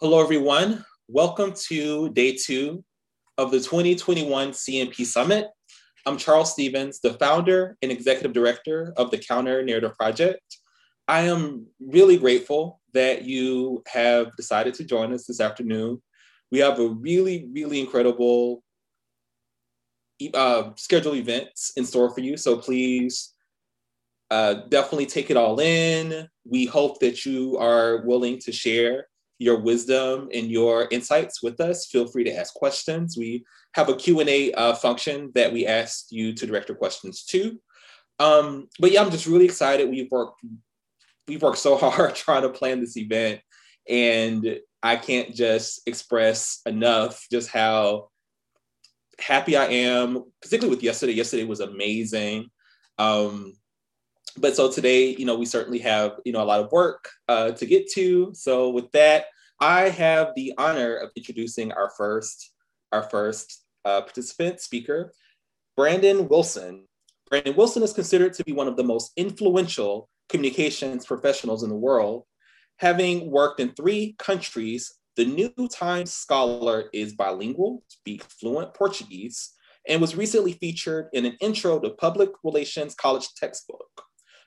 Hello, everyone. Welcome to day two of the 2021 CNP Summit. I'm Charles Stephens, the founder and executive director of the Counter Narrative Project. I am really grateful that you have decided to join us this afternoon. We have a really, really incredible uh, events in store for you. So please uh, definitely take it all in. We hope that you are willing to share your wisdom and your insights with us. Feel free to ask questions. We have a Q&A uh, function that we asked you to direct your questions to. Um, but yeah, I'm just really excited. We've worked, we've worked so hard trying to plan this event and I can't just express enough just how happy I am, particularly with yesterday. Yesterday was amazing. Um, but so today, you know, we certainly have, you know, a lot of work uh, to get to. So with that, I have the honor of introducing our first, our first uh, participant speaker, Brandon Wilson. Brandon Wilson is considered to be one of the most influential communications professionals in the world. Having worked in three countries, the New Times Scholar is bilingual, speaks fluent Portuguese, and was recently featured in an intro to public relations college textbook.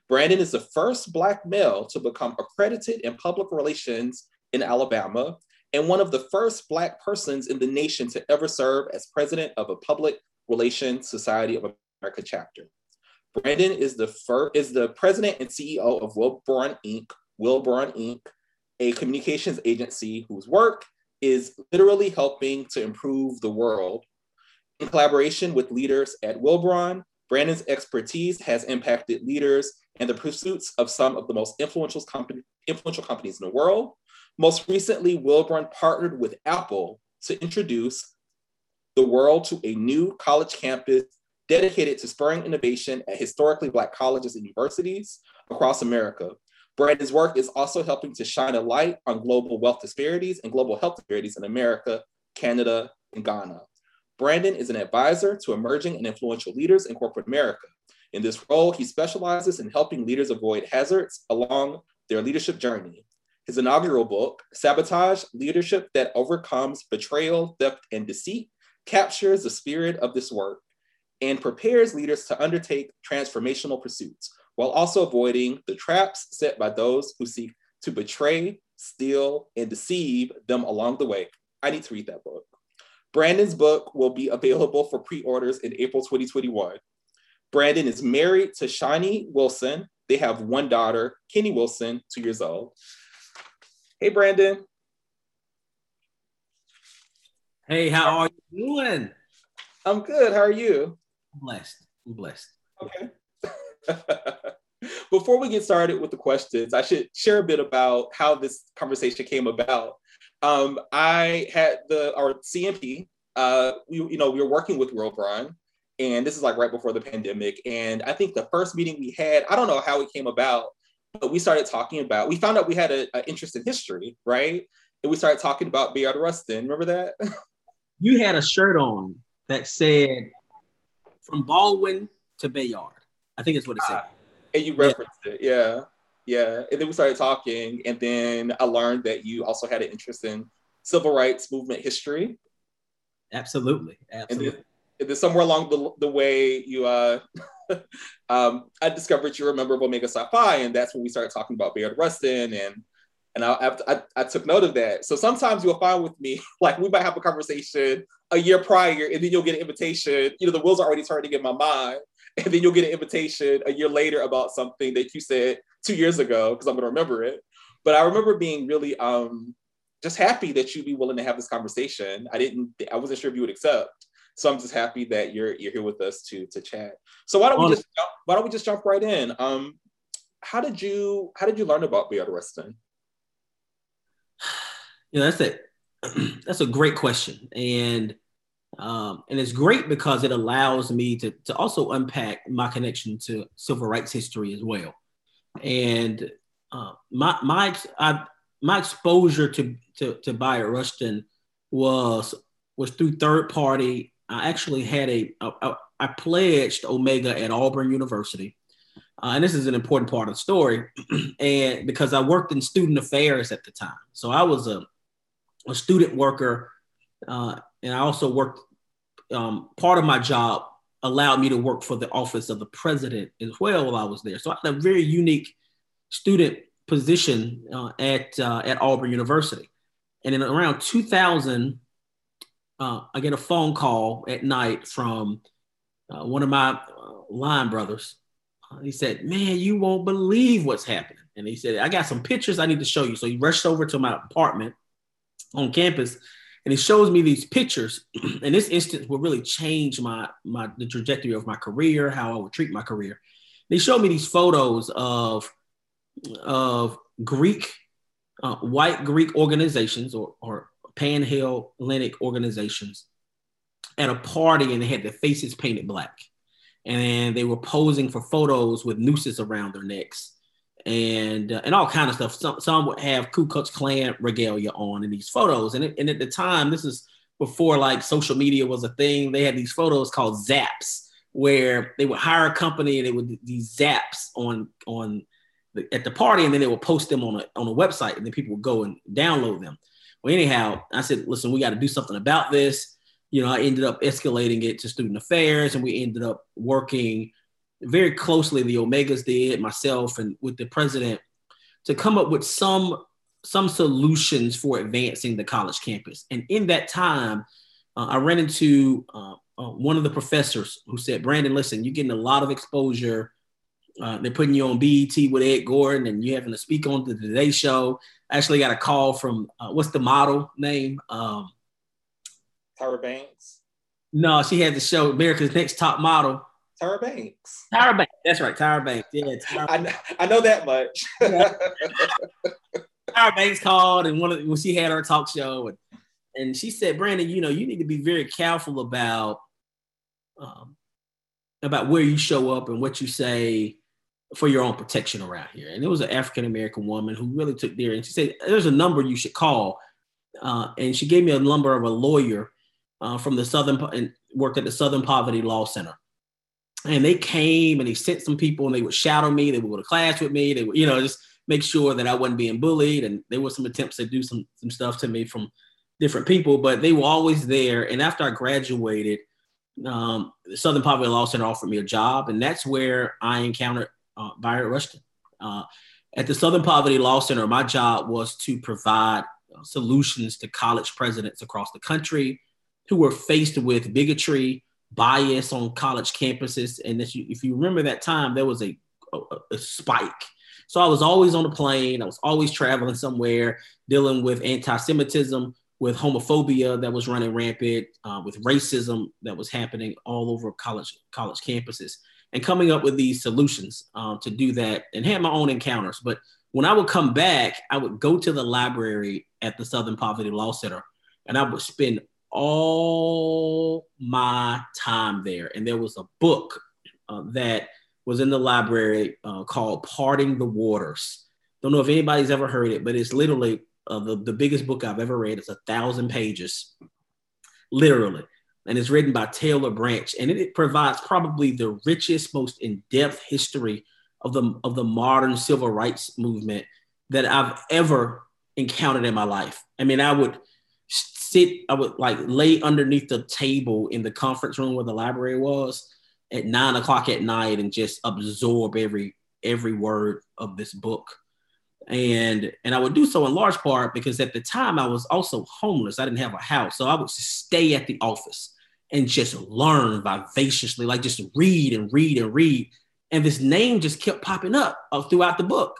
Brandon is the first Black male to become accredited in public relations in Alabama and one of the first Black persons in the nation to ever serve as president of a public relations Society of America chapter. Brandon is the, first, is the president and CEO of Wilbron Inc., Wilbron Inc., a communications agency whose work is literally helping to improve the world. In collaboration with leaders at Wilbron, Brandon's expertise has impacted leaders and the pursuits of some of the most influential, company, influential companies in the world. Most recently, Wilbron partnered with Apple to introduce the world to a new college campus dedicated to spurring innovation at historically Black colleges and universities across America. Brandon's work is also helping to shine a light on global wealth disparities and global health disparities in America, Canada, and Ghana. Brandon is an advisor to emerging and influential leaders in corporate America. In this role, he specializes in helping leaders avoid hazards along their leadership journey. His inaugural book, Sabotage Leadership That Overcomes Betrayal, Theft, and Deceit, captures the spirit of this work and prepares leaders to undertake transformational pursuits while also avoiding the traps set by those who seek to betray, steal, and deceive them along the way. I need to read that book. Brandon's book will be available for pre orders in April 2021. Brandon is married to Shani Wilson. They have one daughter, Kenny Wilson, two years old. Hey, Brandon. Hey, how are you doing? I'm good. How are you? I'm blessed. I'm blessed. Okay. Before we get started with the questions, I should share a bit about how this conversation came about. Um, I had the our CNP. Uh, we, you know, we were working with Wilbron, and this is like right before the pandemic. And I think the first meeting we had, I don't know how it came about, but we started talking about. We found out we had an interest in history, right? And we started talking about Bayard Rustin. Remember that? you had a shirt on that said "From Baldwin to Bayard." I think it's what it said. Ah, and you referenced yeah. it, yeah. Yeah, and then we started talking, and then I learned that you also had an interest in civil rights movement history. Absolutely, absolutely. And then, and then somewhere along the, the way, you uh, um, I discovered you were a member of Omega Psi Phi, and that's when we started talking about Bayard Rustin, and and I, I, I took note of that. So sometimes you'll find with me, like we might have a conversation a year prior, and then you'll get an invitation. You know, the wheels are already turning in my mind, and then you'll get an invitation a year later about something that you said two years ago because I'm going to remember it. But I remember being really um, just happy that you'd be willing to have this conversation. I didn't, I wasn't sure if you would accept. So I'm just happy that you're you're here with us to to chat. So why don't we just jump, why don't we just jump right in? Um, how did you how did you learn about Bayard Rustin? Know, that's it. that's a great question, and um, and it's great because it allows me to, to also unpack my connection to civil rights history as well. And uh, my my I, my exposure to to, to Bayard Rustin was was through third party I actually had a, a, a I pledged Omega at Auburn University. Uh, and this is an important part of the story, and because I worked in student affairs at the time, so I was a, a student worker, uh, and I also worked. Um, part of my job allowed me to work for the office of the president as well while I was there. So I had a very unique student position uh, at uh, at Auburn University, and in around 2000, uh, I get a phone call at night from uh, one of my uh, line brothers. Uh, he said, "Man, you won't believe what's happening." And he said, "I got some pictures I need to show you." So he rushed over to my apartment on campus, and he shows me these pictures. and this instance will really change my my the trajectory of my career, how I would treat my career. They showed me these photos of of Greek, uh, white Greek organizations or, or Panhellenic organizations at a party and they had their faces painted black. And they were posing for photos with nooses around their necks and uh, and all kind of stuff. Some, some would have Ku Klux Klan regalia on in these photos. And, it, and at the time, this is before like social media was a thing. They had these photos called zaps where they would hire a company and they would these zaps on on the, at the party and then they would post them on a on a website and then people would go and download them. Well, anyhow, I said, listen, we got to do something about this you know, I ended up escalating it to student affairs, and we ended up working very closely. The Omegas did myself and with the president to come up with some some solutions for advancing the college campus. And in that time, uh, I ran into uh, uh, one of the professors who said, "Brandon, listen, you're getting a lot of exposure." Uh, they're putting you on BET with Ed Gordon, and you're having to speak on the Today Show. I actually got a call from uh, what's the model name? Um, Tyra Banks? No, she had the show America's Next Top Model. Tyra Banks. Tyra Banks. That's right, Tyra Banks. Yeah, Tyra I, know, I know that much. Tyra Banks called and one of when she had her talk show and and she said, Brandon, you know, you need to be very careful about um, about where you show up and what you say for your own protection around here. And it was an African American woman who really took there and she said, There's a number you should call. Uh, and she gave me a number of a lawyer uh, from the Southern and worked at the Southern Poverty Law Center. And they came and they sent some people and they would shadow me. They would go to class with me. They would, you know, just make sure that I wasn't being bullied. And there were some attempts to do some some stuff to me from different people, but they were always there. And after I graduated, um, the Southern Poverty Law Center offered me a job, and that's where I encountered uh, Bayard Rustin. Uh, at the Southern Poverty Law Center, my job was to provide uh, solutions to college presidents across the country who were faced with bigotry, bias on college campuses. And if you, if you remember that time, there was a, a, a spike. So I was always on a plane. I was always traveling somewhere, dealing with anti-Semitism, with homophobia that was running rampant, uh, with racism that was happening all over college college campuses, and coming up with these solutions uh, to do that, and had my own encounters. But when I would come back, I would go to the library at the Southern Poverty Law Center, and I would spend all my time there. And there was a book uh, that was in the library uh, called Parting the Waters. Don't know if anybody's ever heard it, but it's literally uh, the, the biggest book I've ever read. It's a thousand pages, literally. And it's written by Taylor Branch. And it, it provides probably the richest, most in depth history of the, of the modern civil rights movement that I've ever encountered in my life. I mean, I would sit, I would like lay underneath the table in the conference room where the library was at nine o'clock at night and just absorb every every word of this book. And and I would do so in large part because at the time I was also homeless. I didn't have a house. So I would stay at the office and just learn vivaciously, like just read and read and read. And this name just kept popping up uh, throughout the book.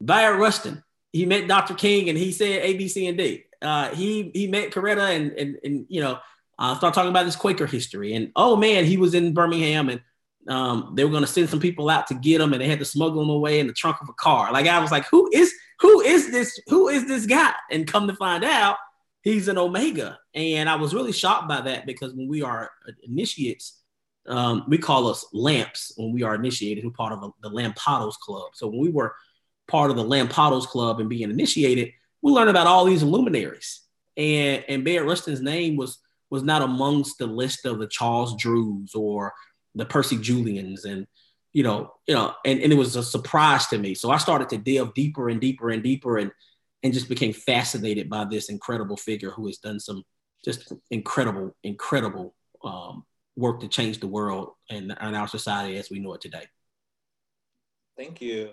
Bayard Rustin. He met Dr. King and he said A, B, C, and D uh, he he met Coretta and and and you know uh, start talking about his Quaker history. And oh man, he was in Birmingham and um, they were going to send some people out to get him, and they had to smuggle him away in the trunk of a car. Like I was like, who is who is this? Who is this guy? And come to find out, he's an Omega. And I was really shocked by that because when we are initiates, um, we call us lamps when we are initiated, who part of the Lampados Club. So when we were part of the Lampados Club and being initiated, we learned about all these luminaries. And and Bayard Rustin's name was was not amongst the list of the Charles Drews or the Percy Julians and you know, you know, and, and it was a surprise to me. So I started to delve deeper and deeper and deeper and and just became fascinated by this incredible figure who has done some just incredible, incredible um, work to change the world and, and our society as we know it today. Thank you.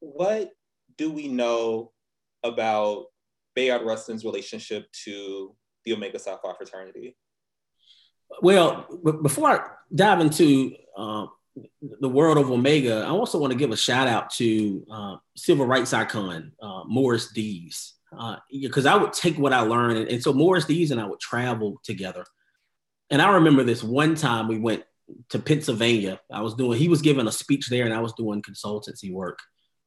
What do we know about Bayard Rustin's relationship to the Omega Psi Phi fraternity? Well, before I dive into uh, the world of Omega, I also want to give a shout out to uh, civil rights icon uh, Morris Dees, because uh, I would take what I learned, and, and, so Morris Dees and I would travel together. And I remember this one time we went to Pennsylvania. I was doing, he was giving a speech there, and I was doing consultancy work.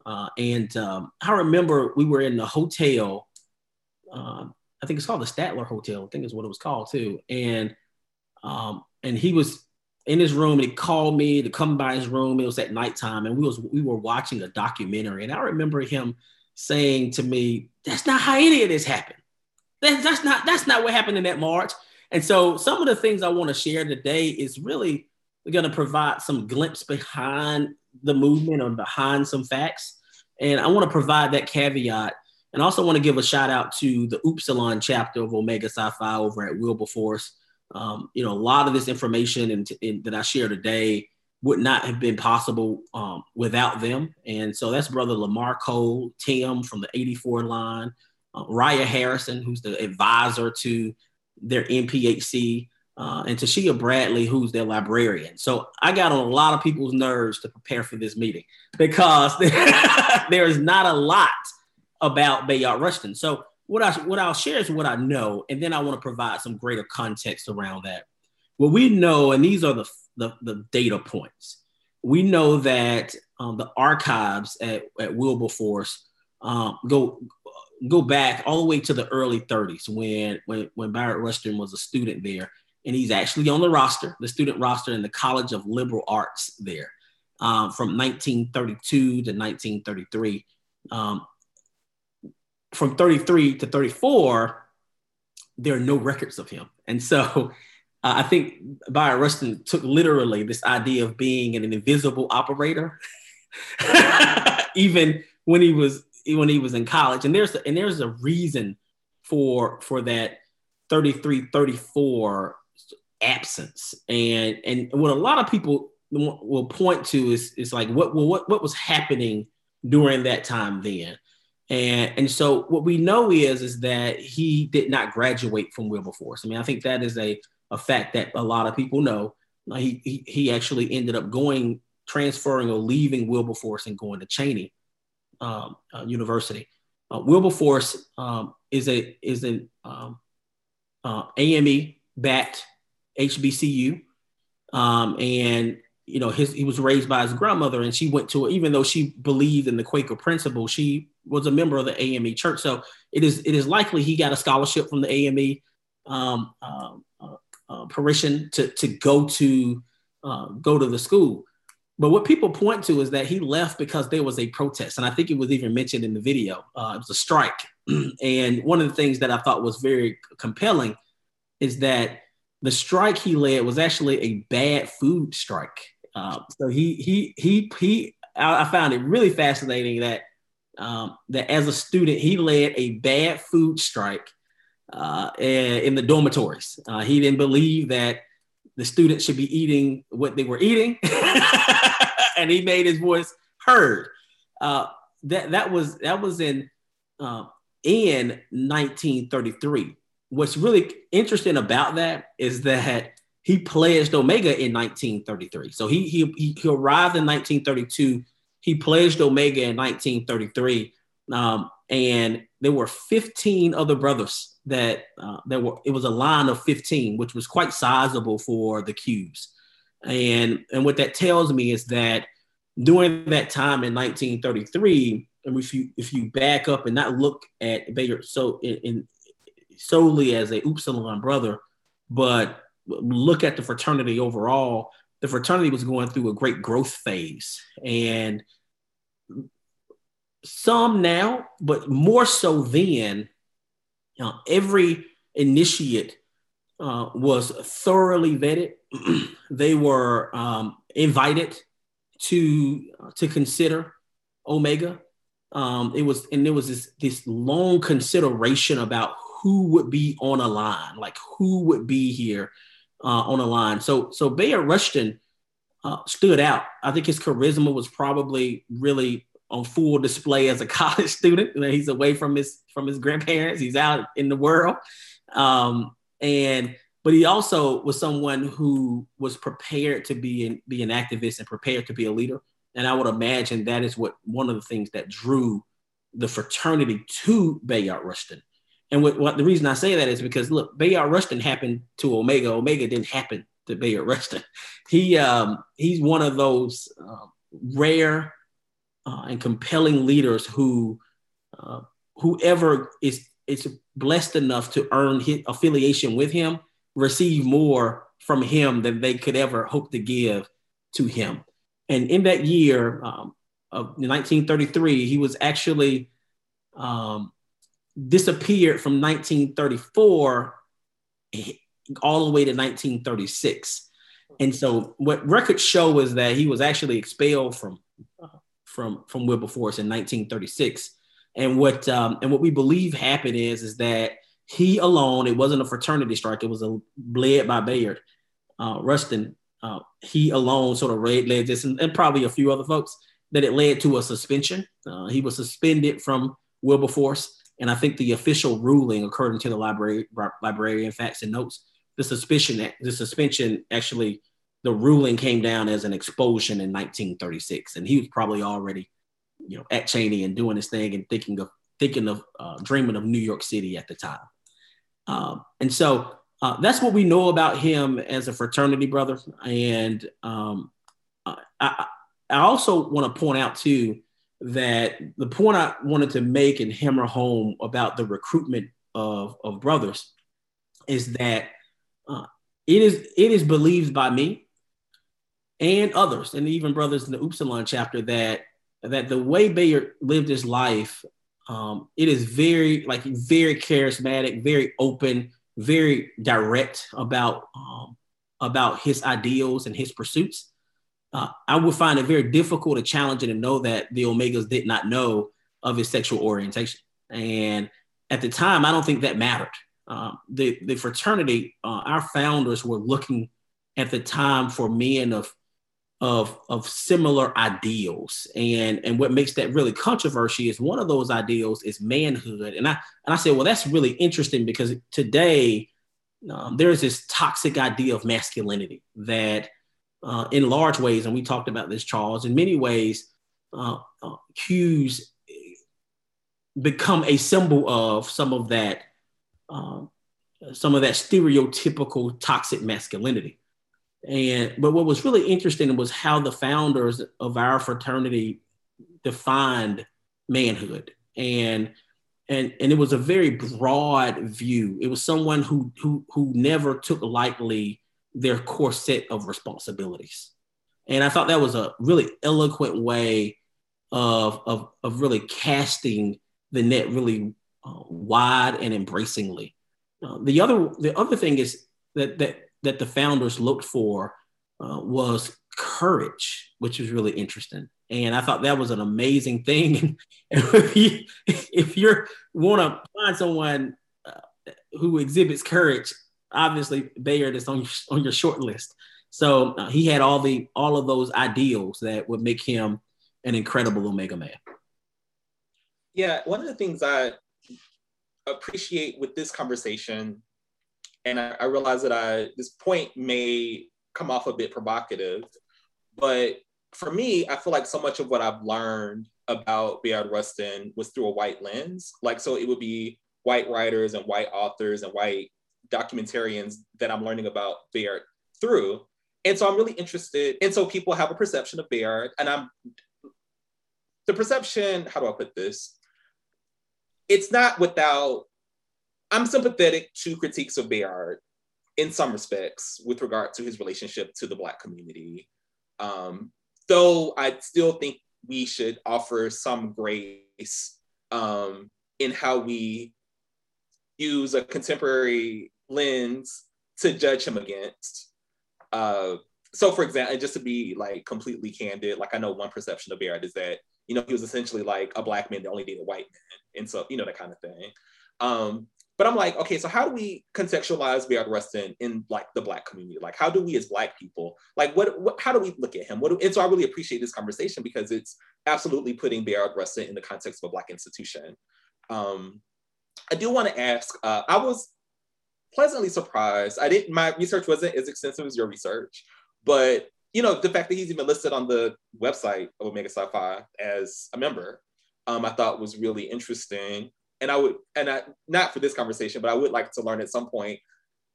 Uh, and um, I remember we were in the hotel. Um, I think it's called the Statler Hotel. I think is what it was called too. And um, and he was in his room and he called me to come by his room. It was at nighttime and we was we were watching a documentary. And I remember him saying to me, That's not how any of this happened. That, that's not that's not what happened in that march. And so some of the things I want to share today is really going to provide some glimpse behind the movement or behind some facts. And I want to provide that caveat. And also want to give a shout out to the Upsilon chapter of Omega Psi Phi over at Wilberforce. Um, you know, a lot of this information and, and, that I share today would not have been possible um, without them. And so that's brother Lamar Cole, Tim from the 84 line, uh, Raya Harrison, who's the advisor to their NPHC, uh, and Tashia Bradley, who's their librarian. So I got on a lot of people's nerves to prepare for this meeting because there is not a lot about Bayard Rustin. So what I what I'll share is what I know, and then I want to provide some greater context around that. What we know, and these are the the, the data points. We know that um, the archives at, at Wilberforce um, go go back all the way to the early 30s when when when Bayard Rustin was a student there, and he's actually on the roster, the student roster in the College of Liberal Arts there, um, from 1932 to 1933. Um, from 33 to 34, there are no records of him. And so uh, I think Bayard Rustin took literally this idea of being an invisible operator, even when he was when he was in college. And there's and there's a reason for for that 33, 34 absence. And and what a lot of people will point to is is like what what what was happening during that time then. And, and so what we know is is that he did not graduate from Wilberforce. I mean, I think that is a, a fact that a lot of people know. He, he, he actually ended up going, transferring or leaving Wilberforce and going to Cheyney um, uh, University. Uh, Wilberforce um, is a is an um, uh, AME backed HBCU, um, and you know his he was raised by his grandmother, and she went to even though she believed in the Quaker principle, she was a member of the AME church. So it is it is likely he got a scholarship from the AME um, uh, uh, uh, to to go to uh, go to the school. But what people point to is that he left because there was a protest, and I think it was even mentioned in the video. Uh, it was a strike, and one of the things that I thought was very compelling is that the strike he led was actually a bad food strike. Uh, so he he he he. I found it really fascinating that um, that as a student, he led a bad food strike uh, in the dormitories. Uh, he didn't believe that the students should be eating what they were eating, and he made his voice heard. Uh, that that was that was in uh, in 1933. What's really interesting about that is that he pledged Omega in 1933. So he he he arrived in 1932 he pledged Omega in 1933, um, and there were 15 other brothers that uh, there were. It was a line of 15, which was quite sizable for the Ques. And and what that tells me is that during that time in 1933, and if you if you back up and not look at so in, in solely as a Upsilon brother, but look at the fraternity overall, the fraternity was going through a great growth phase. And some now, but more so then, you know, every initiate uh, was thoroughly vetted. they were um, invited to to consider Omega. Um, it was and there was this this long consideration about who would be on a line, like who would be here uh, on a line. So so Bayard Rustin uh, stood out. I think his charisma was probably really on full display as a college student. He's away from his from his grandparents. He's out in the world, um, and but he also was someone who was prepared to be an, be an activist and prepared to be a leader. And I would imagine that is what one of the things that drew the fraternity to Bayard Rustin. And what, what, the reason I say that is because look, Bayard Rustin happened to Omega. Omega didn't happen to Bayard Rustin. He um, he's one of those uh, rare uh, and compelling leaders who uh, whoever is is blessed enough to earn his affiliation with him receive more from him than they could ever hope to give to him. And in that year um, of 1933, he was actually um, disappeared from 1934 all the way to 1936. And so what records show is that he was actually expelled from from from Wilberforce in 1936. And what um, and what we believe happened is is that he alone, it wasn't a fraternity strike, it was a led by Bayard uh, Rustin. Uh, he alone sort of led, led this, and, and, probably a few other folks, that it led to a suspension. Uh, he was suspended from Wilberforce and I think the official ruling, according to the library librarian facts and notes, the suspicion the suspension actually the ruling came down as an expulsion in 1936, and he was probably already, you know, at Cheyney and doing his thing and thinking of thinking of uh, dreaming of New York City at the time. Um, and so uh, that's what we know about him as a fraternity brother. And um, I, I also want to point out too that the point I wanted to make and hammer home about the recruitment of, of brothers is that uh, it is it is believed by me and others, and even brothers in the Upsilon chapter that that the way Bayard lived his life, um, it is very like very charismatic, very open, very direct about um, about his ideals and his pursuits uh, I would find it very difficult to challenging to know that the Omegas did not know of his sexual orientation. And at the time, I don't think that mattered. Um, the, the fraternity, uh, our founders were looking at the time for men of, of, of similar ideals. And, and what makes that really controversial is one of those ideals is manhood. And I, and I said, well, that's really interesting because today um, there's this toxic idea of masculinity that uh, in large ways, and we talked about this, Charles, in many ways, uh, uh, Ques become a symbol of some of that, um, some of that stereotypical toxic masculinity. And but what was really interesting was how the founders of our fraternity defined manhood, and and and it was a very broad view. It was someone who who who never took lightly their core set of responsibilities. And I thought that was a really eloquent way of, of, of really casting the net really uh, wide and embracingly. Uh, the other the other thing is that that that the founders looked for uh, was courage, which was really interesting. And I thought that was an amazing thing. if you if you want to find someone uh, who exhibits courage, obviously Bayard is on your, on your short list. So uh, he had all the all of those ideals that would make him an incredible Omega man. Yeah, one of the things I appreciate with this conversation, and I, I realize that I this point may come off a bit provocative, but for me, I feel like so much of what I've learned about Bayard Rustin was through a white lens. Like, so it would be white writers and white authors and white documentarians that I'm learning about Bayard through. And so I'm really interested. And so people have a perception of Bayard, and I'm the perception, how do I put this? It's not without, I'm sympathetic to critiques of Bayard in some respects with regard to his relationship to the Black community. Um, though I still think we should offer some grace um, in how we use a contemporary lens to judge him against. Uh, so for example, just to be like completely candid, like I know one perception of Barrett is that, you know, he was essentially like a black man that only dated white men. And so, you know, that kind of thing. Um, but I'm like, okay, so how do we contextualize Bayard Rustin in like the black community? Like, how do we as black people, like what, what how do we look at him? What do, and so I really appreciate this conversation because it's absolutely putting Bayard Rustin in the context of a black institution. Um, I do want to ask, uh, I was pleasantly surprised. I didn't, my research wasn't as extensive as your research, but you know, the fact that he's even listed on the website of Omega Phi as a member, um, I thought was really interesting. And I would, and I, not for this conversation, but I would like to learn at some point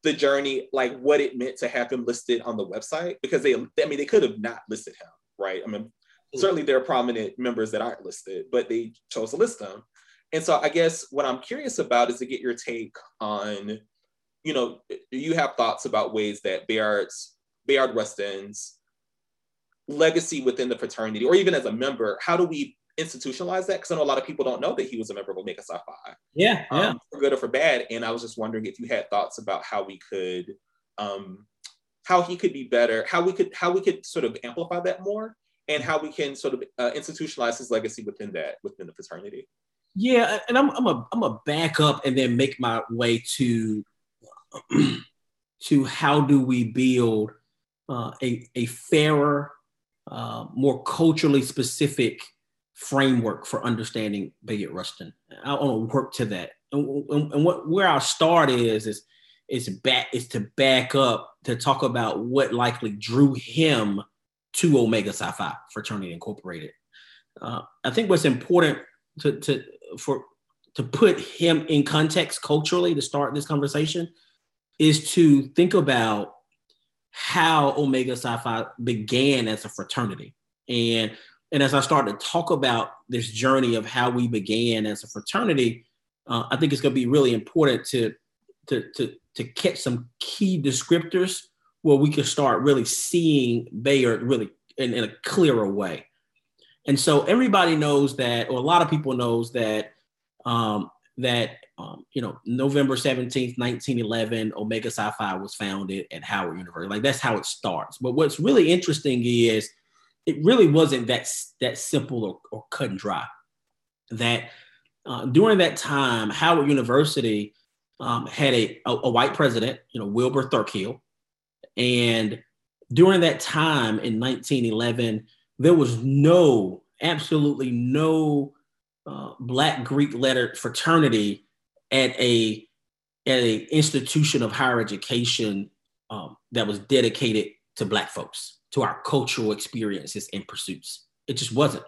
the journey, like what it meant to have him listed on the website, because they, I mean, they could have not listed him, right? I mean, certainly there are prominent members that aren't listed, but they chose to list them. And so I guess what I'm curious about is to get your take on, you know, do you have thoughts about ways that Bayard's, Bayard Rustin's legacy within the fraternity, or even as a member, how do we institutionalize that? Because I know a lot of people don't know that he was a member of Omega Psi Phi. Yeah, um, yeah. For good or for bad. And I was just wondering if you had thoughts about how we could, um, how he could be better, how we could, how we could sort of amplify that more, and how we can sort of uh, institutionalize his legacy within that, within the fraternity. Yeah, and I'm I'm a I'm a back up and then make my way to to how do we build uh, a a fairer, uh, more culturally specific framework for understanding Bayard Rustin. I want to work to that, and, and, and what where our start is is is back is to back up to talk about what likely drew him to Omega Psi Phi Fraternity Incorporated. Uh, I think what's important to, to for to put him in context culturally to start this conversation is to think about how Omega Psi Phi began as a fraternity. And, and as I start to talk about this journey of how we began as a fraternity, uh, I think it's going to be really important to, to, to, to catch some key descriptors where we can start really seeing Bayard really in, in a clearer way. And so everybody knows that, or a lot of people knows that, um, that um, you know, November 17th, 1911, Omega Psi Phi was founded at Howard University. Like that's how it starts. But what's really interesting is it really wasn't that, that simple or, or cut and dry. That uh, during that time, Howard University um, had a, a, a, white president, you know, Wilbur Thirkield. And during that time in 1911, there was no, absolutely no uh, Black Greek letter fraternity at a at a institution of higher education um, that was dedicated to Black folks, to our cultural experiences and pursuits. It just wasn't.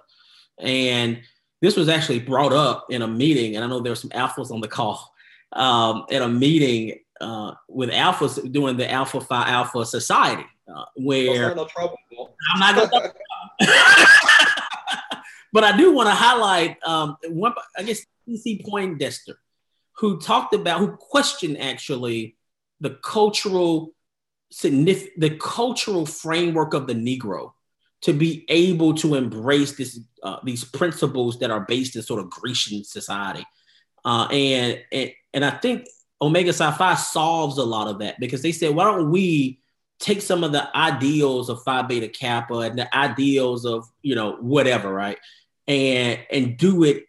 And this was actually brought up in a meeting, and I know there were some alphas on the call um, at a meeting uh, with alphas doing the Alpha Phi Alpha Society, uh, where no I'm not gonna. but I do want to highlight um, one. I guess C. Poindexter, who talked about, who questioned actually the cultural the cultural framework of the Negro to be able to embrace this uh, these principles that are based in sort of Grecian society, uh, and, and and I think Omega Psi Phi solves a lot of that because they said, why don't we take some of the ideals of Phi Beta Kappa and the ideals of you know whatever, right, and and do it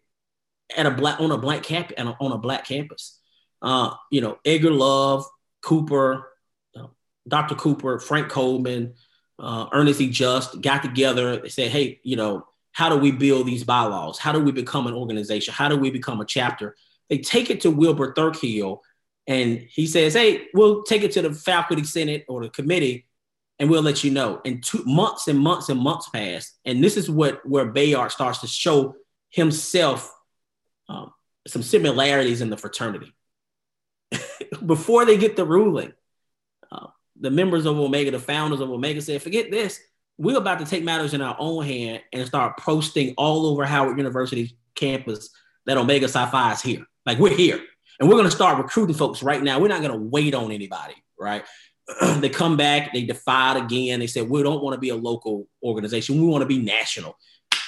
at a black on a black camp and on a black campus. Uh, you know, Edgar Love, Cooper, uh, Dr. Cooper, Frank Coleman, uh, Ernest E. Just got together. They said, hey, you know, how do we build these bylaws? How do we become an organization? How do we become a chapter? They take it to Wilbur Thirkield and he says, "Hey, we'll take it to the faculty senate or the committee, and we'll let you know." And two months and months and months pass, and this is what where Bayard starts to show himself um, some similarities in the fraternity. Before they get the ruling, uh, the members of Omega, the founders of Omega, said, "Forget this. We're about to take matters in our own hand and start posting all over Howard University campus that Omega Phi is here. Like we're here." And we're going to start recruiting folks right now. We're not going to wait on anybody, right? they come back, they defied again. They said, we don't want to be a local organization. We want to be national.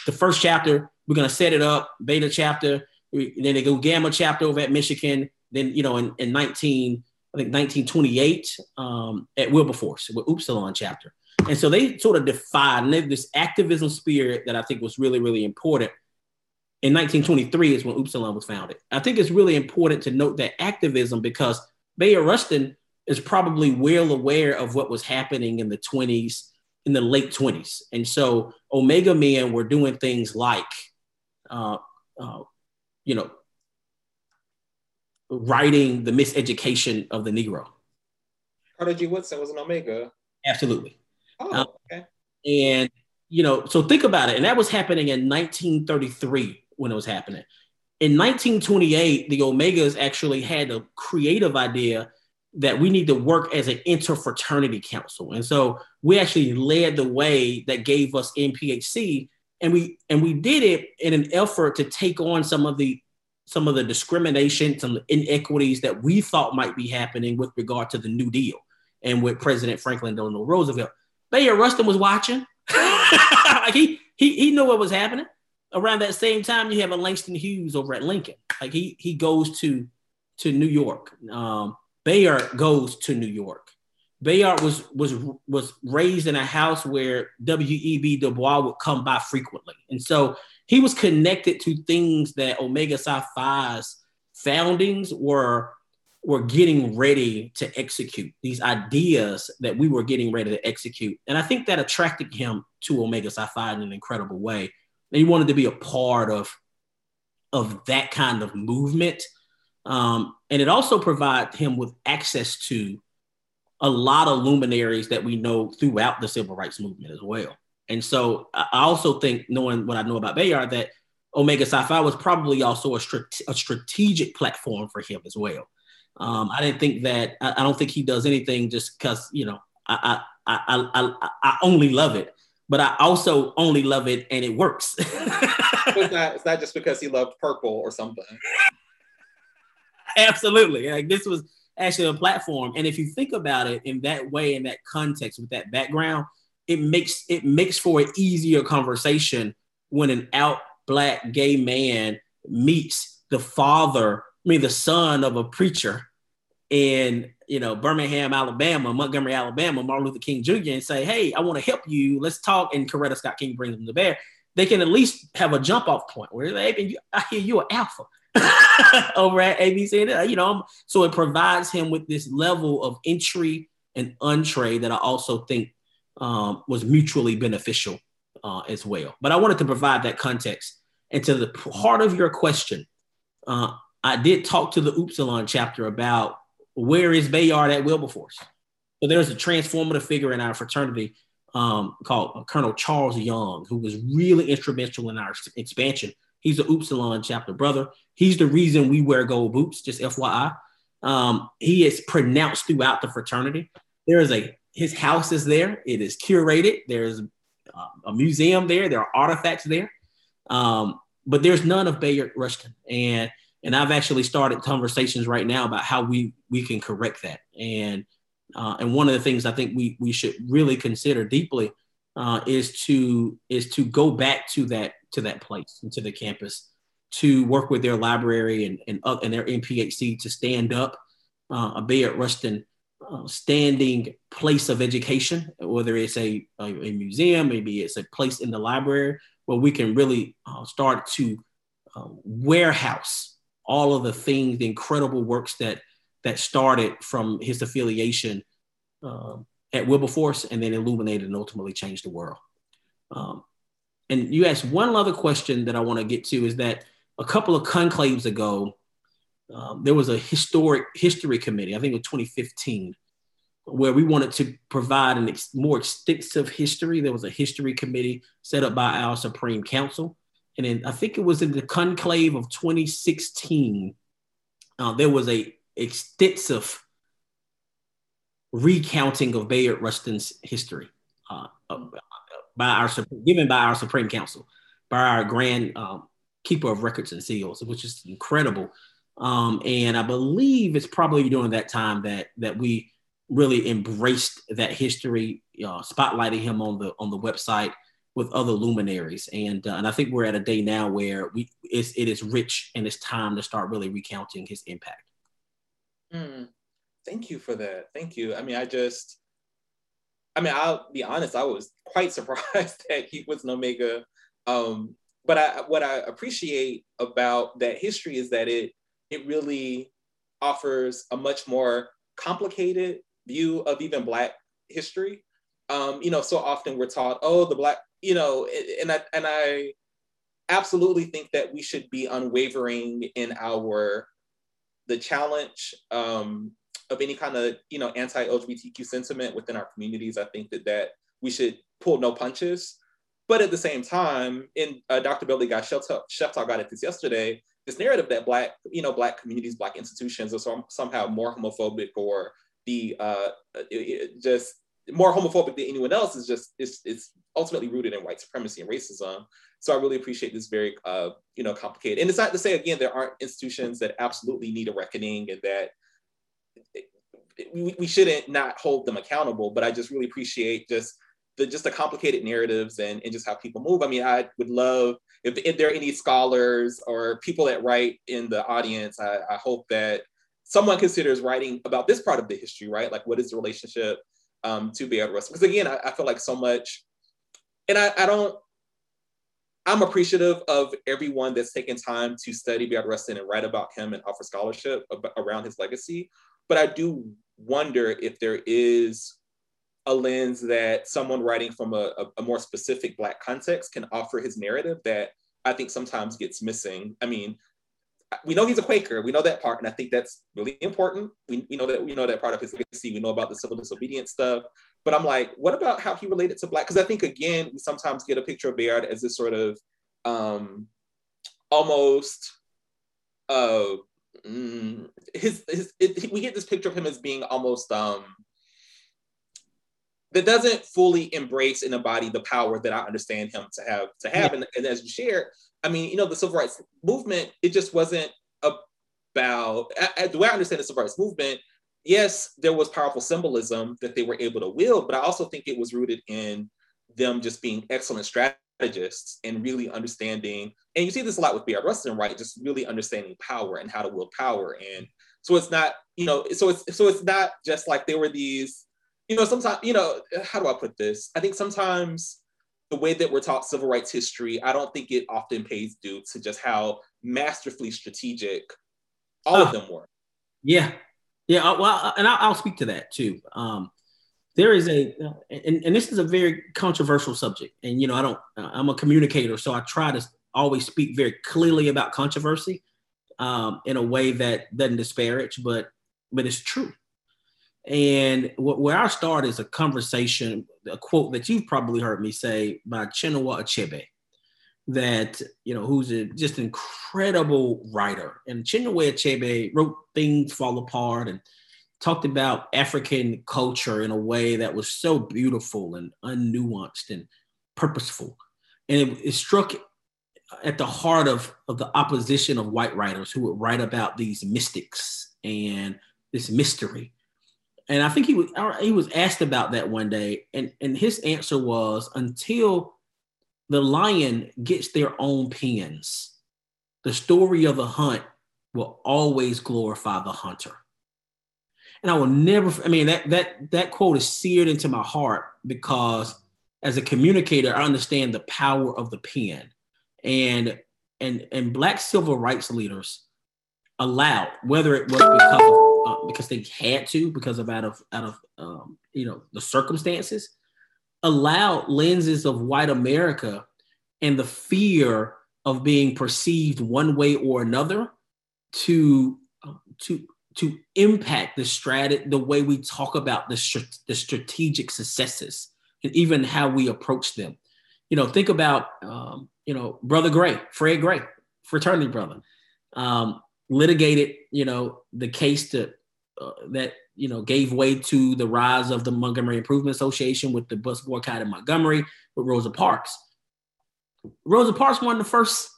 The first chapter, we're going to set it up, beta chapter. We, then they go gamma chapter over at Michigan. Then, you know, in, in 19, I think 1928 um, at Wilberforce with Upsilon chapter. And so they sort of defined this activism spirit that I think was really, really important. In 1923 is when Upsilon was founded. I think it's really important to note that activism because Bayard Rustin is probably well aware of what was happening in the 20s, in the late 20s. And so Omega Men were doing things like, uh, uh, you know, writing the miseducation of the Negro. Carter G. Woodson was an Omega. Absolutely. Oh, um, okay. and you know, so think about it. And that was happening in 1933 when it was happening. In 1928, the Omegas actually had a creative idea that we need to work as an interfraternity council. And so we actually led the way that gave us NPHC. And we and we did it in an effort to take on some of the some of the discrimination, some inequities that we thought might be happening with regard to the New Deal and with President Franklin Delano Roosevelt. Bayard Rustin was watching. like he, he he knew what was happening. Around that same time, you have a Langston Hughes over at Lincoln. Like he he goes to to New York. Um, Bayard goes to New York. Bayard was was was raised in a house where W.E.B. Du Bois would come by frequently, and so he was connected to things that Omega Psi Phi's foundings were were getting ready to execute these ideas that we were getting ready to execute, and I think that attracted him to Omega Psi Phi in an incredible way. And he wanted to be a part of of that kind of movement, um, and it also provided him with access to a lot of luminaries that we know throughout the civil rights movement as well. And so I also think, knowing what I know about Bayard, that Omega Psi Phi was probably also a, strate- a strategic platform for him as well. Um, I didn't think that. I, I, don't think he does anything just because you know I, I I I I only love it, but I also only love it and it works. it's, not, it's not just because he loved purple or something. Absolutely, like this was actually a platform, and if you think about it in that way, in that context, with that background, it makes it makes for an easier conversation when an out black gay man meets the father, I mean the son of a preacher in you know Birmingham, Alabama, Montgomery, Alabama, Martin Luther King Jr. and say, "Hey, I want to help you. Let's talk." And Coretta Scott King brings them to bear. They can at least have a jump off point where they, hey, I hear you're alpha over at ABC. You know, so it provides him with this level of entry and entree that I also think um, was mutually beneficial uh, as well. But I wanted to provide that context. And to the heart of your question, uh, I did talk to the Upsilon chapter about where is Bayard at Wilberforce. So there's a transformative figure in our fraternity um, called uh, Colonel Charles Young, who was really instrumental in our expansion. He's the Upsilon chapter brother. He's the reason we wear gold boots, just FYI. Um, he is pronounced throughout the fraternity. There is a his house is there. It is curated. There's uh, a museum there. There are artifacts there. Um, but there's none of Bayard Rustin. And and I've actually started conversations right now about how we we can correct that. And uh, and one of the things I think we we should really consider deeply uh, is to is to go back to that to that place and to the campus to work with their library and and, uh, and their NPHC to stand up uh, a Bayard Rustin uh, standing place of education, whether it's a, a, a, museum, maybe it's a place in the library where we can really uh, start to uh, warehouse all of the things, the incredible works that that started from his affiliation um, at Wilberforce and then illuminated and ultimately changed the world. Um, and you asked one other question that I want to get to is that a couple of conclaves ago, um, there was a historic history committee, I think it was 2015, where we wanted to provide a ex- more extensive history. There was a history committee set up by our Supreme Council. And then I think it was in the conclave of 2016, uh, there was a extensive recounting of Bayard Rustin's history uh, by our given by our Supreme Council, by our Grand um, Keeper of Records and Seals, which is incredible. Um, and I believe it's probably during that time that that we really embraced that history, uh, spotlighting him on the on the website with other luminaries. And uh, and I think we're at a day now where we it's, it is rich and it's time to start really recounting his impact. Mm. Thank you for that. Thank you. I mean, I just, I mean, I'll be honest. I was quite surprised that he was an Omega. Um, but I, what I appreciate about that history is that it it really offers a much more complicated view of even Black history. Um, you know, so often we're taught, oh, the Black, you know, and I and I absolutely think that we should be unwavering in our the challenge um, of any kind of you know anti-LGBTQ sentiment within our communities. I think that that we should pull no punches. But at the same time, in uh, Dr. Beverly Guy-Sheftall got at this yesterday, this narrative that black, you know, black communities, black institutions are some, somehow more homophobic or the uh, just more homophobic than anyone else is just it's, it's ultimately rooted in white supremacy and racism. So I really appreciate this very uh, you know complicated. And it's not to say again there aren't institutions that absolutely need a reckoning and that we, we shouldn't not hold them accountable. But I just really appreciate just the just the complicated narratives and, and just how people move. I mean, I would love if, if there are any scholars or people that write in the audience, I, I hope that someone considers writing about this part of the history, right? Like what is the relationship um, to Bayard Rustin? Because again, I, I, feel like so much, and I, I don't, I'm appreciative of everyone that's taken time to study Bayard Rustin and write about him and offer scholarship around his legacy. But I do wonder if there is a lens that someone writing from a, a, more specific Black context can offer his narrative that I think sometimes gets missing. I mean, we know he's a Quaker, we know that part, and I think that's really important. We, we know that we know that part of his legacy. We know about the civil disobedience stuff, but I'm like, what about how he related to Black? Because I think again, we sometimes get a picture of Bayard as this sort of um, almost uh, mm, his his it, we get this picture of him as being almost um that doesn't fully embrace and embody the power that I understand him to have to have. Yeah. And, and, as you shared, I mean, you know, the civil rights movement, it just wasn't about the way I understand the civil rights movement. Yes, there was powerful symbolism that they were able to wield, but I also think it was rooted in them just being excellent strategists and really understanding. And you see this a lot with Bayard Rustin, right? Just really understanding power and how to wield power. And so it's not, you know, so it's so it's not just like there were these you know, sometimes, you know, how do I put this? I think sometimes the way that we're taught civil rights history, I don't think it often pays due to just how masterfully strategic all uh, of them were. Yeah. Yeah. Uh, well, uh, and I'll, I'll speak to that too. Um, there is a, and, and this is a very controversial subject. And, you know, I don't, I'm a communicator, so I try to always speak very clearly about controversy um, in a way that doesn't disparage, but, but it's true. And where I start is a conversation, a quote that you've probably heard me say by Chinua Achebe, that you know, who's a, just incredible writer. And Chinua Achebe wrote "Things Fall Apart" and talked about African culture in a way that was so beautiful and unnuanced and purposeful. And it, it struck at the heart of, of the opposition of white writers who would write about these mystics and this mystery and I think he was he was asked about that one day, and and his answer was until the lion gets their own pens, the story of the hunt will always glorify the hunter. And I will never, I mean, that that that quote is seared into my heart because as a communicator, I understand the power of the pen. And and and black civil rights leaders allowed, whether it was because of uh, because they had to because of out of out of um, you know the circumstances allowed lenses of white America and the fear of being perceived one way or another to to to impact the strat the way we talk about the, the strategic successes and even how we approach them. You know, think about um, you know Brother Gray, Fred Gray, fraternity brother. Um, litigated, you know, the case to uh, that you know gave way to the rise of the Montgomery Improvement Association with the bus boycott in Montgomery with Rosa Parks. Rosa Parks wasn't the first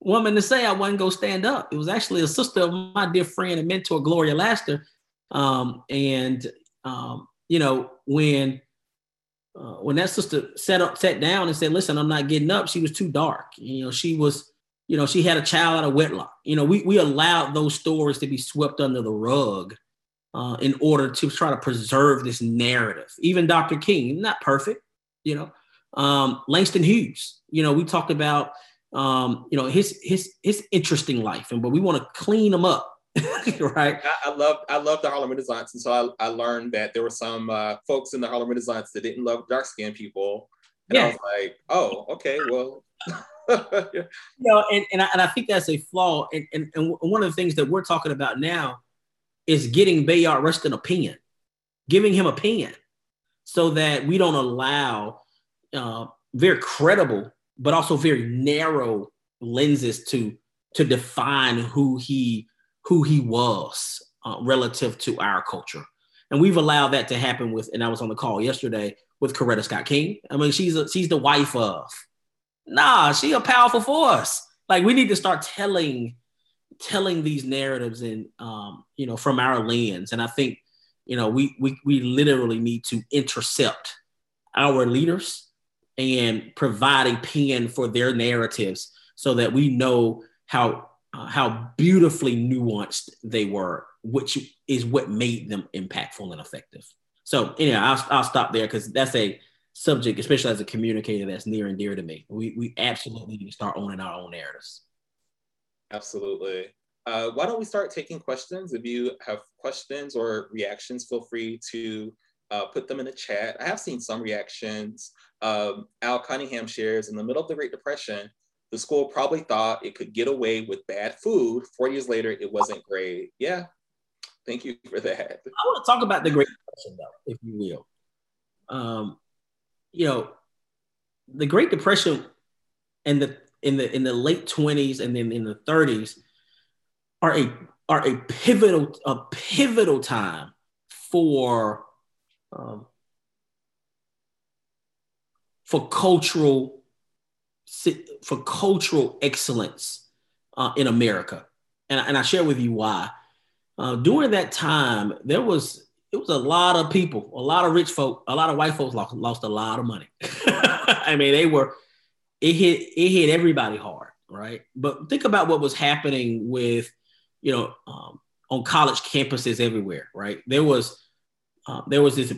woman to say I wasn't go stand up. It was actually a sister of my dear friend and mentor Gloria Laster. Um, and um, you know when uh, when that sister sat up, sat down and said, "Listen, I'm not getting up," she was too dark. You know, she was you know, she had a child out of wedlock. You know, we, we allowed those stories to be swept under the rug uh, in order to try to preserve this narrative. Even Dr. King, not perfect, you know. Um, Langston Hughes, you know, we talked about um, you know his his his interesting life, and but we want to clean him up. right. I, I, love I love the Harlem Renaissance, and so I, I learned that there were some uh, folks in the Harlem Renaissance that didn't love dark skinned people, and yeah. I was like, oh, okay, well. You know, and, and, I, and I think that's a flaw. And, and, and one of the things that we're talking about now is getting Bayard Rustin a pen, giving him a pen so that we don't allow uh, very credible, but also very narrow lenses to to define who he who he was uh, relative to our culture. And we've allowed that to happen with, and I was on the call yesterday with Coretta Scott King. I mean, she's a, she's the wife of. Nah, she a powerful force. Like we need to start telling telling these narratives and um, you know from our lens. And I think you know we we we literally need to intercept our leaders and provide a pen for their narratives so that we know how uh, how beautifully nuanced they were, which is what made them impactful and effective. So anyway, I'll, I'll stop there because that's a subject, especially as a communicator, that's near and dear to me. We, we absolutely need to start owning our own narratives. Absolutely. Uh, why don't we start taking questions? If you have questions or reactions, feel free to uh, put them in the chat. I have seen some reactions. Um, Al Cunningham shares in the middle of the Great Depression, the school probably thought it could get away with bad food. Four years later, it wasn't great. Yeah, thank you for that. I want to talk about the Great Depression, though, if you will. Um, you know, the Great Depression and the in the in the late 20s and then in the 30s are a are a pivotal a pivotal time for um, for cultural for cultural excellence uh, in America, and, and I share with you why. Uh, during that time, there was it was a lot of people, a lot of rich folk, a lot of white folks lost, lost a lot of money. I mean, they were it hit it hit everybody hard, right? But think about what was happening with you know um, on college campuses everywhere, right? There was uh, there was this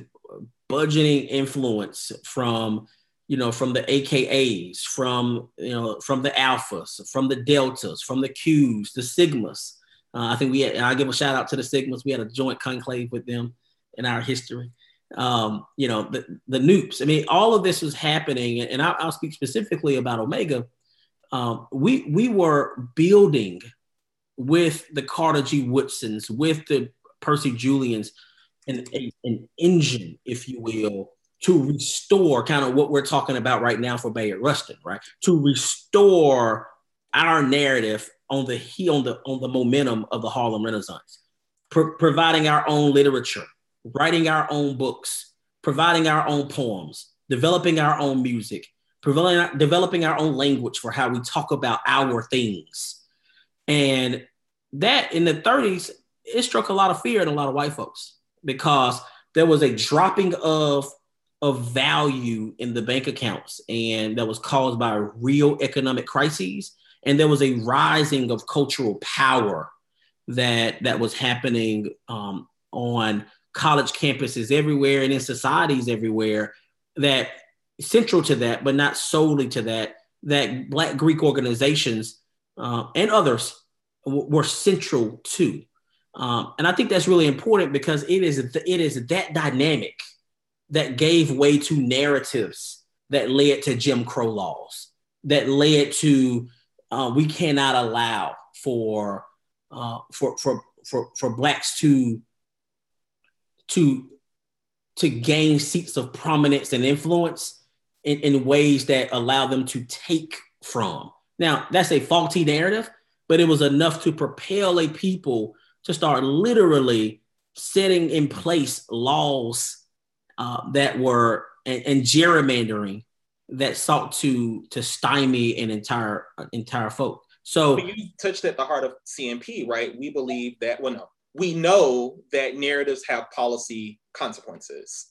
budgeting influence from you know, from the AKAs, from you know, from the alphas, from the deltas, from the Ques, the sigmas. Uh, I think we had, I give a shout out to the sigmas. We had a joint conclave with them in our history. Um, you know, the the Nupes. I mean, all of this was happening, and I'll, I'll speak specifically about Omega. Um, we we were building with the Carter G. Woodsons, with the Percy Julians, an, an engine, if you will, to restore kind of what we're talking about right now for Bayard Rustin, right? To restore our narrative on the he on the on the momentum of the Harlem Renaissance, Pro- providing our own literature, writing our own books, providing our own poems, developing our own music, developing developing our own language for how we talk about our things, and that in the 30s it struck a lot of fear in a lot of white folks because there was a dropping of of value in the bank accounts, and that was caused by real economic crises. And there was a rising of cultural power that that was happening um, on college campuses everywhere and in societies everywhere. That central to that, but not solely to that, that Black Greek organizations uh, and others w- were central to. Um, and I think that's really important because it is it is that dynamic that gave way to narratives that led to Jim Crow laws, that led to uh, we cannot allow for uh, for for for for blacks to to to gain seats of prominence and influence in, in ways that allow them to take from. Now that's a faulty narrative, but it was enough to propel a people to start literally setting in place laws uh, that were and, and, gerrymandering that sought to to stymie an entire entire folk. So but you touched at the heart of CNP, right? We believe that well, no, we know that narratives have policy consequences.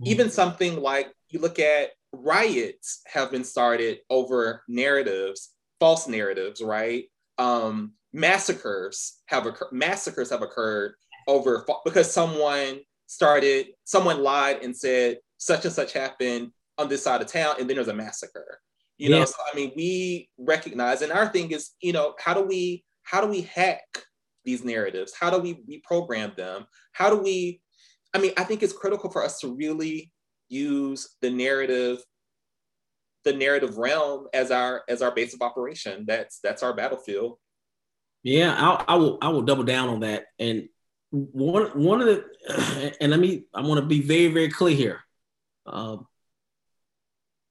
Mm-hmm. Even something like you look at riots have been started over narratives, false narratives, right? Um, massacres have occurred. Massacres have occurred over because someone started, someone lied and said such and such happened on this side of town, and then there's a massacre. You yeah. know, so I mean, we recognize, and our thing is, you know, how do we how do we hack these narratives? How do we reprogram them? How do we? I mean, I think it's critical for us to really use the narrative the narrative realm as our as our base of operation that's that's our battlefield yeah I'll, I will i will double down on that and one one of the and let me i want to be very very clear here uh,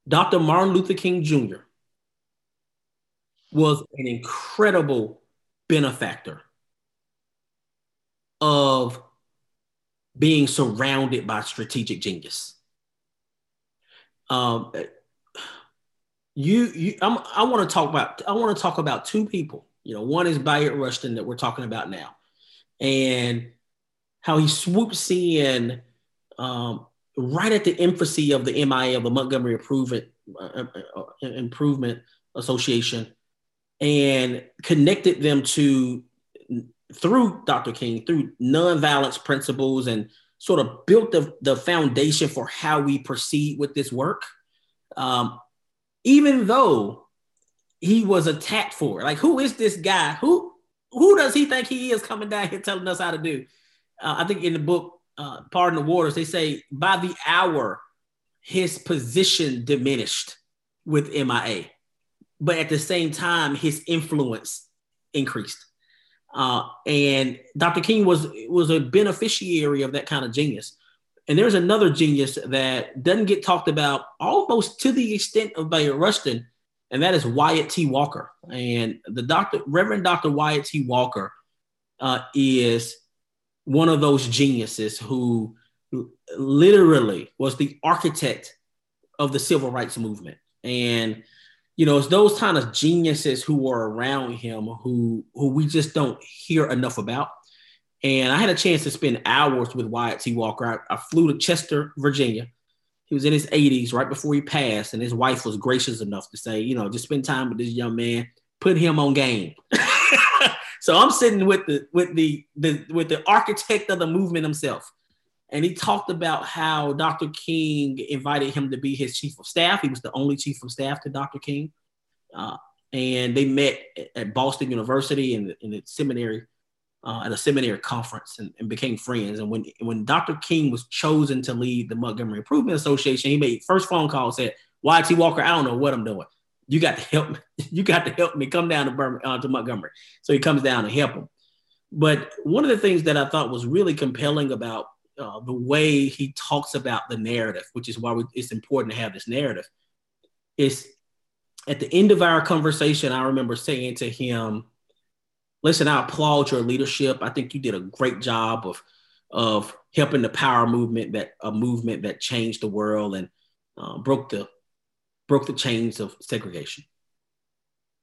dr martin luther king jr was an incredible benefactor of being surrounded by strategic genius um, you, you I'm, i want to talk about I want to talk about two people. You know, one is Bayard Rustin that we're talking about now, and how he swoops in um, right at the infancy of the MIA of the Montgomery Improvement uh, uh, Improvement Association, and connected them to through Dr. King through nonviolence principles and sort of built the, the foundation for how we proceed with this work. Um, even though he was attacked for. Like, who is this guy? Who who does he think he is coming down here telling us how to do? Uh, I think in the book, uh, Parting the Waters, they say by the hour, his position diminished with MIA, but at the same time, his influence increased. Uh, and Dr. King was was a beneficiary of that kind of genius. And there's another genius that doesn't get talked about almost to the extent of Bayard Rustin, and that is Wyatt T. Walker. And the doctor, Reverend Dr. Wyatt T. Walker, uh, is one of those geniuses who literally was the architect of the civil rights movement. And you know, it's those kind of geniuses who were around him who who we just don't hear enough about. And I had a chance to spend hours with Wyatt T. Walker. I, I, flew to Chester, Virginia. He was in his 80s, right before he passed, and his wife was gracious enough to say, you know, just spend time with this young man, put him on game. so I'm sitting with the with the, the with the architect of the movement himself. And he talked about how Dr. King invited him to be his chief of staff. He was the only chief of staff to Dr. King. Uh, and they met at Boston University in the, in the seminary uh, at a seminary conference and, and, became friends. And when when Dr. King was chosen to lead the Montgomery Improvement Association, he made first phone call said, "YT Walker, I don't know what I'm doing. You got to help me. You got to help me come down to Birmingham, uh, to Montgomery." So he comes down to help him. But one of the things that I thought was really compelling about uh, the way he talks about the narrative, which is why we, it's important to have this narrative, is at the end of our conversation, I remember saying to him, listen, I applaud your leadership. I think you did a great job of of helping the power movement that a movement that changed the world and uh, broke the broke the chains of segregation.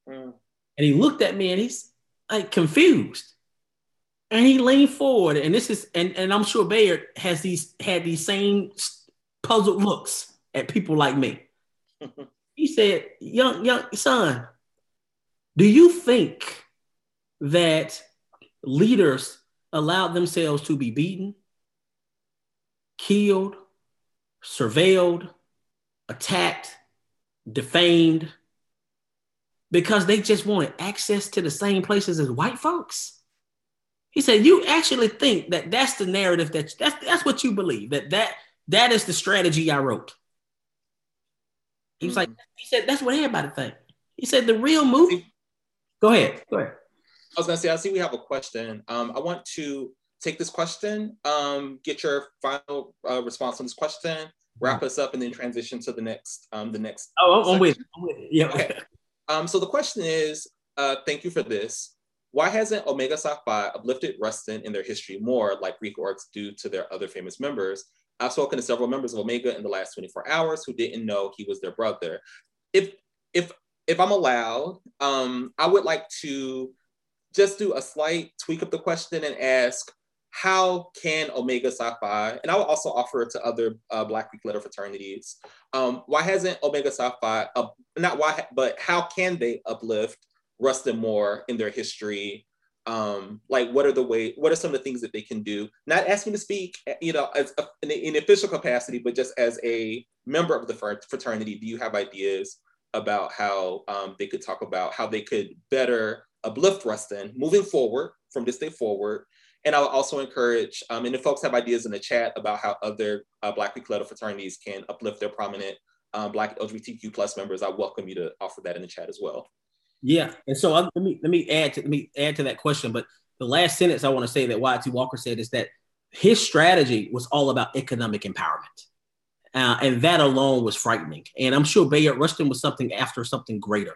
Mm. And he looked at me and he's like confused. And he leaned forward, and this is and, and I'm sure Bayard has these had these same puzzled looks at people like me. he said, "Young young son, do you think that leaders allowed themselves to be beaten, killed, surveilled, attacked, defamed, because they just wanted access to the same places as white folks. He said, "You actually think that that's the narrative that that's that's what you believe that that that is the strategy I wrote." He was mm-hmm. like, he said, "That's what everybody think." He said, "The real movie." Go ahead. Go ahead. I was gonna say, I see we have a question. Um, I want to take this question, um, get your final uh, response on this question, wrap us up, and then transition to the next. Um, the next. Oh, I'm with, I'm with Yeah. Okay. Um, so the question is, uh, thank you for this. Why hasn't Omega Psi Phi uplifted Rustin in their history more like Greek orgs do to their other famous members? I've spoken to several members of Omega in the last 24 hours who didn't know he was their brother. If if if I'm allowed, um, I would like to just do a slight tweak of the question and ask, how can Omega Psi Phi, and I will also offer it to other uh, Black Greek letter fraternities, um, why hasn't Omega Psi Phi, uh, not why, but how can they uplift Rustin more in their history? Um, like what are the way what are some of the things that they can do? Not asking to speak you know as a, in, in official capacity but just as a member of the fraternity do you have ideas about how um, they could talk about how they could better uplift Rustin moving forward from this day forward and I'll also encourage, um, and if folks have ideas in the chat about how other uh, Black Greek letter fraternities can uplift their prominent um, Black LGBTQ plus members, I welcome you to offer that in the chat as well. Yeah, and so uh, let me let me add to let me add to that question. But the last sentence I want to say that YT Walker said is that his strategy was all about economic empowerment, uh, and that alone was frightening. And I'm sure Bayard Rustin was something after something greater,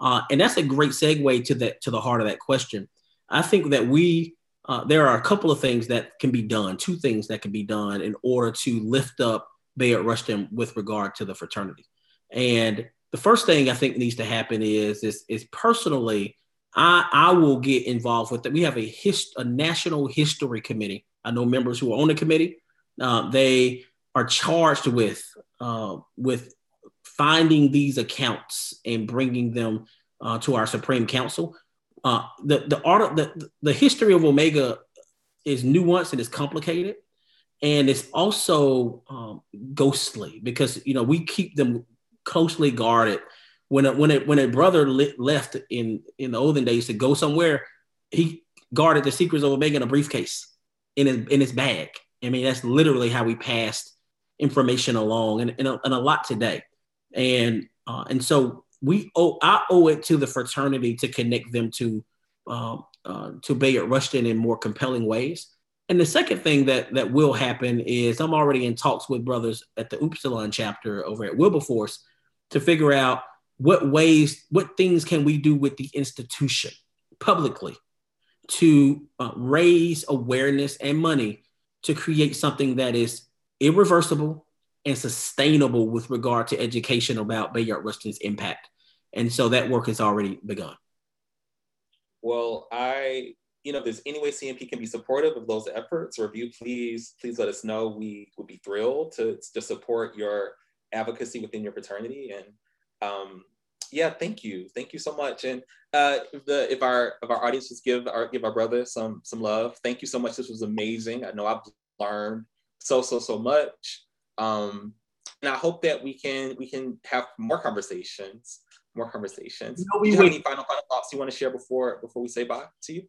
uh, and that's a great segue to that to the heart of that question. I think that we uh, there are a couple of things that can be done, two things that can be done in order to lift up Bayard Rustin with regard to the fraternity. And the first thing I think needs to happen is is, is personally, I, I will get involved with it. We have a hist- a national history committee. I know members who are on the committee. Uh, they are charged with uh, with finding these accounts and bringing them uh, to our Supreme Council. Uh, the the art the the history of Omega is nuanced and is complicated, and it's also um, ghostly because you know we keep them closely guarded. When a, when a, when a brother left in in the olden days to go somewhere, he guarded the secrets of Omega in a briefcase in his in his bag. I mean, that's literally how we passed information along, and, and, a, and a lot today. And uh, and so we owe I owe it to the fraternity to connect them to um, uh, to Bayard Rustin in more compelling ways. And the second thing that that will happen is I'm already in talks with brothers at the Upsilon chapter over at Wilberforce to figure out what ways, what things can we do with the institution publicly to uh, raise awareness and money to create something that is irreversible and sustainable with regard to education about Bayard Rustin's impact. And so that work has already begun. Well, I, you know, if there's any way CNP can be supportive of those efforts or review, please, please let us know. We would be thrilled to, to support your advocacy within your fraternity. And um, yeah, thank you. Thank you so much. And uh, if, the, if our if our audience just give our give our brother some some love. Thank you so much. This was amazing. I know I've learned so so so much. Um, and I hope that we can we can have more conversations, more conversations. We, Do you have any final final thoughts you want to share before before we say bye to you?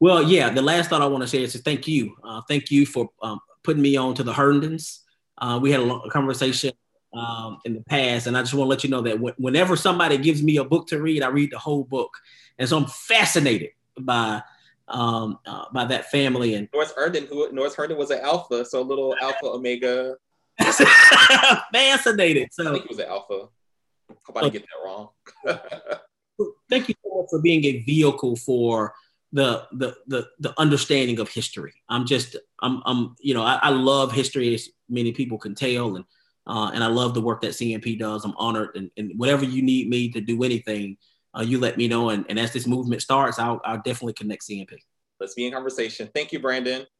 Well, yeah. The last thought I want to say is to thank you. Uh, thank you for um, putting me on to the Herndons. Uh, we had a, long, conversation um, in the past, and I just want to let you know that w- whenever somebody gives me a book to read, I read the whole book, and so I'm fascinated by um, uh, by that family. And Norris Herndon, who Norris Herndon was an alpha, so a little alpha omega. fascinated. So I think it was an alpha. Hope I didn't get that wrong. thank you so much for being a vehicle for the the the, the understanding of history. I'm just I'm I'm you know I, I love history as many people can tell and uh, and I love the work that CNP does. I'm honored and, and whatever you need me to do anything, uh, you let me know. And, and as this movement starts, I'll, I'll definitely connect CNP. Let's be in conversation. Thank you, Brandon.